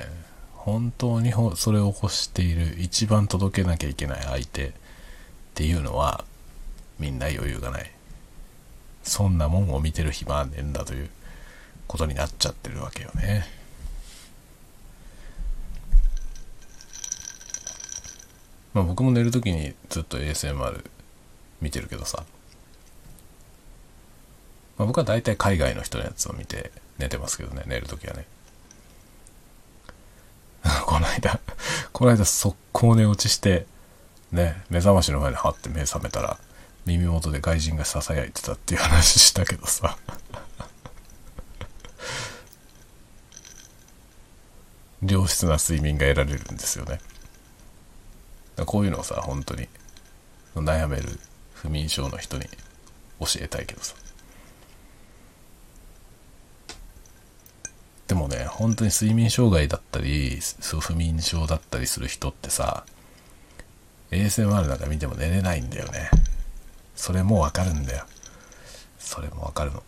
本当にそれを欲している一番届けなきゃいけない相手っていうのはみんな余裕がない。そんなもんを見てる暇はねえんだということになっちゃってるわけよね。まあ僕も寝るときにずっと ASMR 見てるけどさ、まあ、僕は大体海外の人のやつを見て寝てますけどね寝るときはね この間、この間速攻寝落ちして、ね、目覚ましの前ではって目覚めたら、耳元で外人が囁いてたっていう話したけどさ。良質な睡眠が得られるんですよね。こういうのをさ、本当に悩める不眠症の人に教えたいけどさ。でもね、本当に睡眠障害だったり、そう不眠症だったりする人ってさ、ASMR なんか見ても寝れないんだよね。それもわかるんだよ。それもわかるの。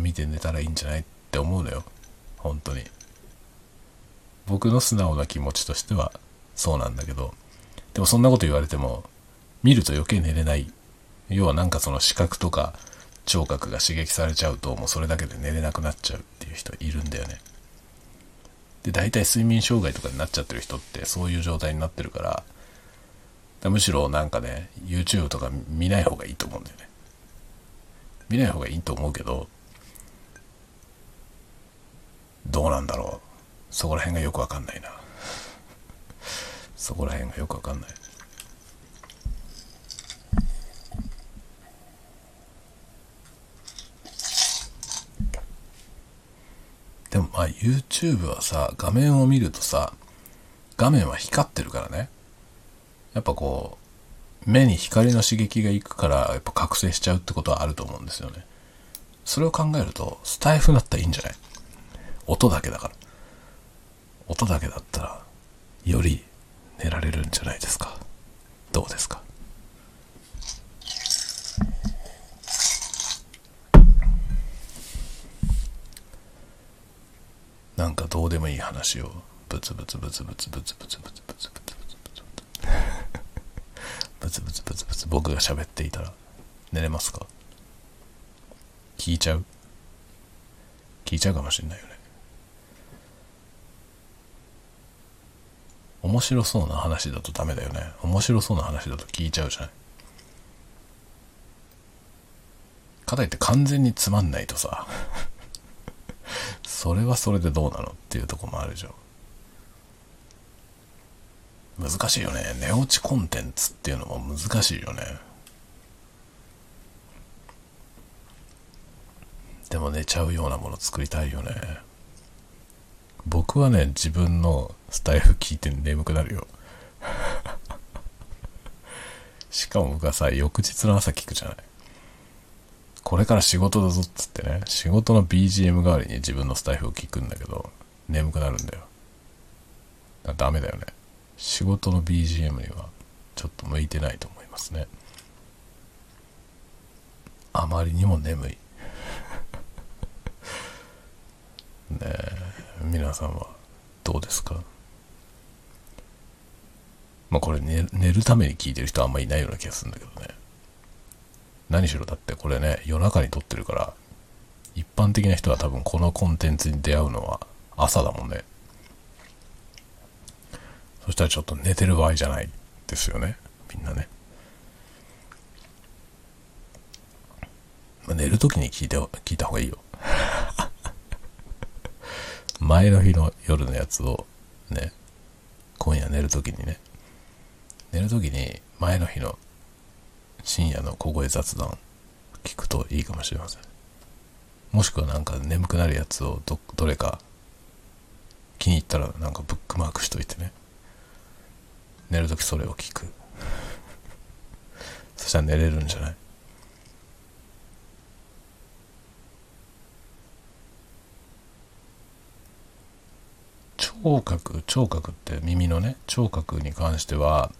見て寝たらいいんじゃないって思うのよ。本当に。僕の素直な気持ちとしてはそうなんだけど、でもそんなこと言われても、見ると余計寝れない。要はなんかその視覚とか聴覚が刺激されちゃうともうそれだけで寝れなくなっちゃうっていう人いるんだよね。で大体睡眠障害とかになっちゃってる人ってそういう状態になってるからむしろなんかね YouTube とか見ない方がいいと思うんだよね。見ない方がいいと思うけどどうなんだろう。そこら辺がよくわかんないなそこら辺がよくわかんないでもまあ YouTube はさ、画面を見るとさ、画面は光ってるからね。やっぱこう、目に光の刺激がいくから、やっぱ覚醒しちゃうってことはあると思うんですよね。それを考えると、スタイフだったらいいんじゃない？音だけだから。音だけだったら、より寝られるんじゃないですか。どうですか？なんかどうでもいい話をブツブツブツブツブツブツブツブツブツブツブツブツブツブツブツ僕が喋っていたら寝れますか聞いちゃう聞いちゃうかもしんないよね面白そうな話だとダメだよね面白そうな話だと聞いちゃうじゃないかといって完全につまんないとさ それはそれでどうなのっていうとこもあるじゃん。難しいよね。寝落ちコンテンツっていうのも難しいよね。でも寝ちゃうようなもの作りたいよね。僕はね、自分のスタイル聞いて眠くなるよ。しかも僕はさ、翌日の朝聞くじゃない。これから仕事だぞっつってね、仕事の BGM 代わりに自分のスタイフを聞くんだけど、眠くなるんだよ。だダメだよね。仕事の BGM にはちょっと向いてないと思いますね。あまりにも眠い。ねえ、皆さんはどうですか？まあこれ寝寝るために聞いてる人はあんまりいないような気がするんだけどね。何しろだってこれね、夜中に撮ってるから、一般的な人は多分このコンテンツに出会うのは朝だもんね。そしたらちょっと寝てる場合じゃないですよね。みんなね。まあ、寝るときに聞いて、聞いた方がいいよ。前の日の夜のやつをね、今夜寝るときにね、寝るときに前の日の深夜の小声雑談聞くといいかもしれません。もしくはなんか眠くなるやつをどどれか気に入ったらなんかブックマークしといてね。寝るときそれを聞く。そしたら寝れるんじゃない？聴覚聴覚って耳のね聴覚に関しては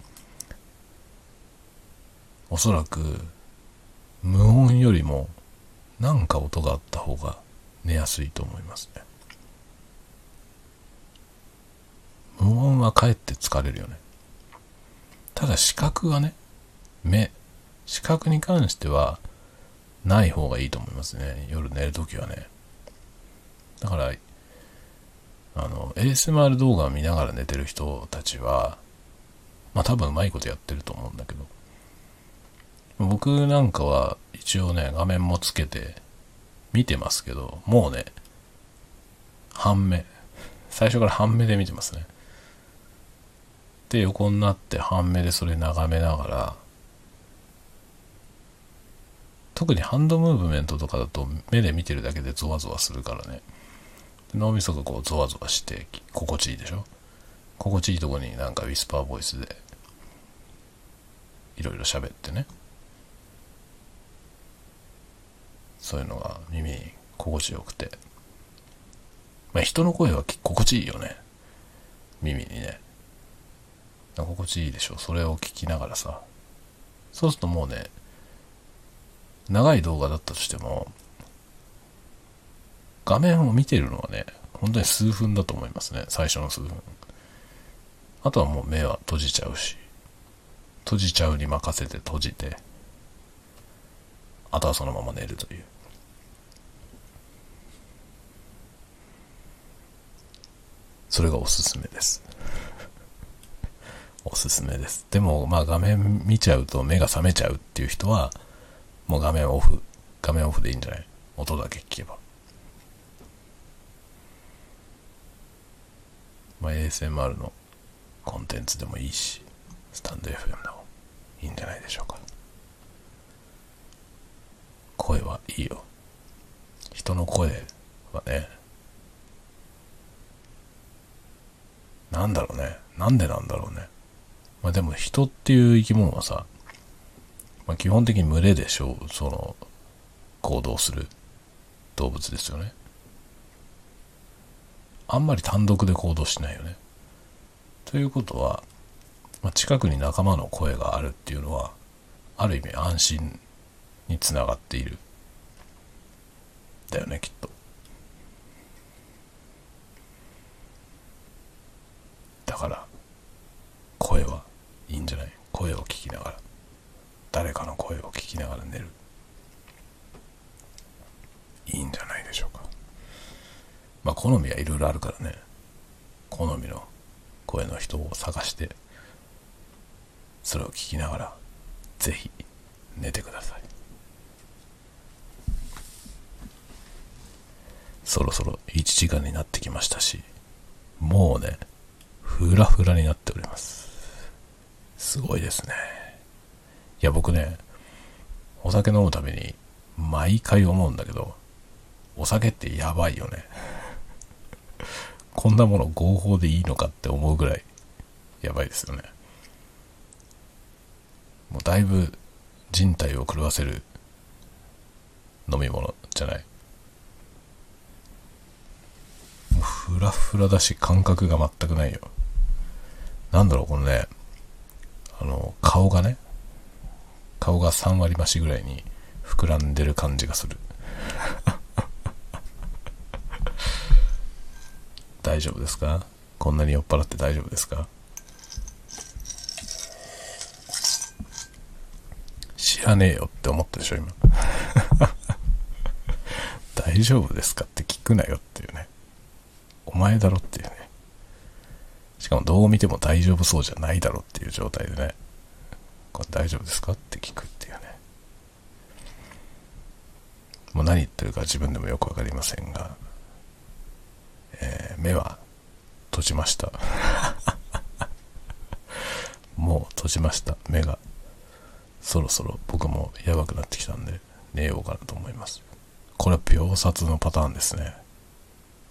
おそらく無音よりも何か音があった方が寝やすいと思いますね。無音はかえって疲れるよね。ただ視覚はね目視覚に関してはない方がいいと思いますね。夜寝るときはね。だからあの ASMR 動画を見ながら寝てる人たちはまあ多分うまいことやってると思うんだけど。僕なんかは一応ね画面もつけて見てますけどもうね半目。最初から半目で見てますね。で横になって半目でそれ眺めながら特にハンドムーブメントとかだと目で見てるだけでゾワゾワするからね。脳みそがこうゾワゾワして心地いいでしょ？心地いいとこになんかウィスパーボイスでいろいろ喋ってね。そういうのが耳に心地よくて。まあ人の声は心地いいよね。耳にね。心地いいでしょそれを聞きながらさ。そうするともうね長い動画だったとしても画面を見てるのはね、本当に数分だと思いますね。最初の数分。あとはもう目は閉じちゃうし、閉じちゃうに任せて閉じて、あとはそのまま寝るという。それがおすすめです。おすすめです。でも、まあ画面見ちゃうと目が覚めちゃうっていう人は、もう画面オフ、画面オフでいいんじゃない？音だけ聞けば。まあ、ASMR のコンテンツでもいいし、スタンド FM でもいいんじゃないでしょうか。声はいいよ。人の声はね、なんだろうね。なんでなんだろうね。まあでも人っていう生き物はさ、まあ、基本的に群れでしょう、その、行動する動物ですよね。あんまり単独で行動しないよね。ということは、まあ、近くに仲間の声があるっていうのは、ある意味安心につながっている。だよね、きっと。だから、声はいいんじゃない？声を聞きながら。誰かの声を聞きながら寝る。いいんじゃないでしょうか。まあ好みはいろいろあるからね好みの声の人を探してそれを聞きながらぜひ寝てくださいそろそろ1時間になってきましたしもうねフラフラになっておりますすごいですねいや僕ねお酒飲むために毎回思うんだけどお酒ってやばいよねこんなもの合法でいいのかって思うぐらいやばいですよね。もうだいぶ人体を狂わせる飲み物じゃない。もうフラフラだし感覚が全くないよ。なんだろう、このね、あの、顔がね、顔が3割増しぐらいに膨らんでる感じがする。大丈夫ですか？こんなに酔っ払って大丈夫ですか？知らねえよって思ったでしょ、今。大丈夫ですかって聞くなよっていうね。お前だろっていうね。しかもどう見ても大丈夫そうじゃないだろっていう状態でね。これ大丈夫ですかって聞くっていうね。もう何言ってるか自分でもよくわかりませんが、えー、目は閉じました。もう閉じました、目が。そろそろ僕もやばくなってきたんで、寝ようかなと思います。これは秒殺のパターンですね。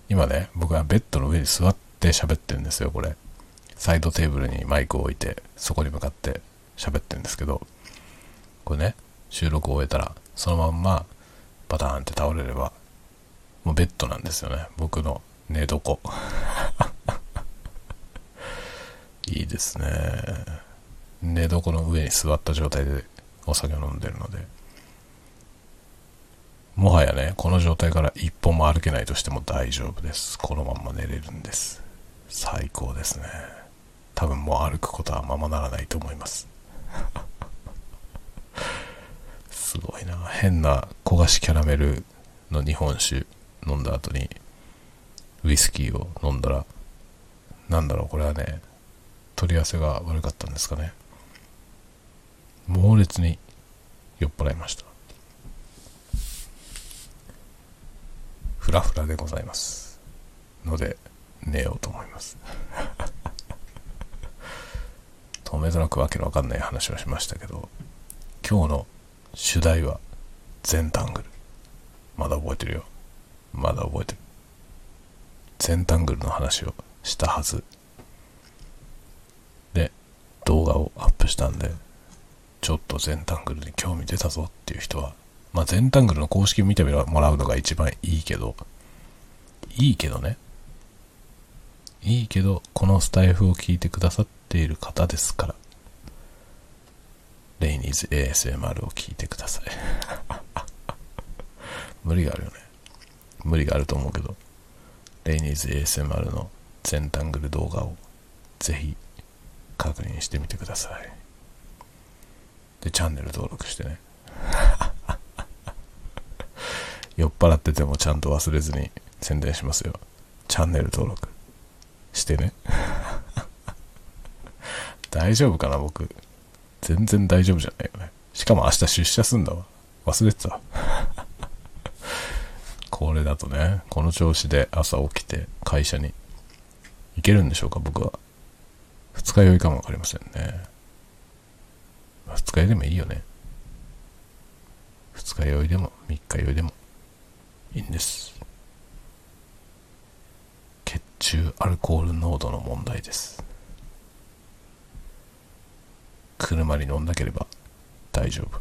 今ね、僕はベッドの上に座って喋ってるんですよ、これ。サイドテーブルにマイクを置いて、そこに向かって喋ってるんですけど、これね、収録を終えたら、そのまんま、バターンって倒れれば、もうベッドなんですよね。僕の寝床。いいですね。寝床の上に座った状態でお酒を飲んでるので、もはやね、この状態から一歩も歩けないとしても大丈夫です。このまんま寝れるんです。最高ですね。多分もう歩くことはままならないと思います。すごいな。変な焦がしキャラメルの日本酒飲んだ後にウイスキーを飲んだら、なんだろう、これはね、取り合わせが悪かったんですかね。猛烈に酔っ払いました。ふらふらでございます。ので、寝ようと思います。とめどなくわけのわかんない話をしましたけど、今日の主題は全タングル。まだ覚えてるよ。まだ覚えてる。全タングルの話をしたはず。で、動画をアップしたんで、ちょっと全タングルに興味出たぞっていう人は、まあ、全タングルの公式見てもらうのが一番いいけど、いいけどね。いいけど、このスタイフを聞いてくださっている方ですから、レイニーズ ASMR を聞いてください。無理があるよね。無理があると思うけど、レイニーズ ASMR の全タングル動画をぜひ確認してみてください。で、チャンネル登録してね。酔っ払っててもちゃんと忘れずに宣伝しますよ。チャンネル登録してね。大丈夫かな、僕。全然大丈夫じゃないよね。しかも明日出社すんだわ。忘れてた。これだとね、この調子で朝起きて会社に行けるんでしょうか、僕は。二日酔いかもわかりませんね。二日酔いでもいいよね。二日酔いでも三日酔いでもいいんです。中アルコール濃度の問題です。車に乗んなければ大丈夫。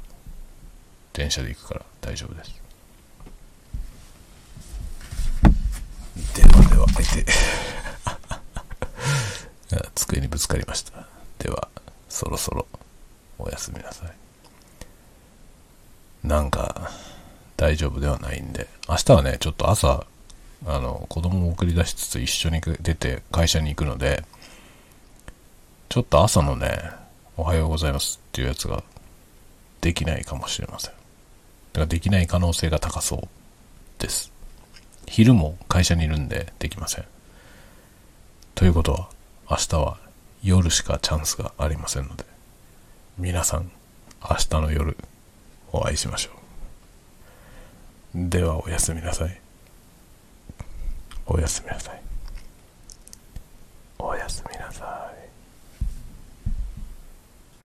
電車で行くから大丈夫です。ではでは、相手。机にぶつかりました。では、そろそろおやすみなさい。なんか、大丈夫ではないんで、明日はね、ちょっと朝、あの、子供を送り出しつつ一緒に出て会社に行くので、ちょっと朝のね、おはようございますっていうやつができないかもしれません。だからできない可能性が高そうです。昼も会社にいるんでできません。ということは、明日は夜しかチャンスがありませんので、皆さん、明日の夜、お会いしましょう。ではおやすみなさい。おやすみなさい。おやすみなさい。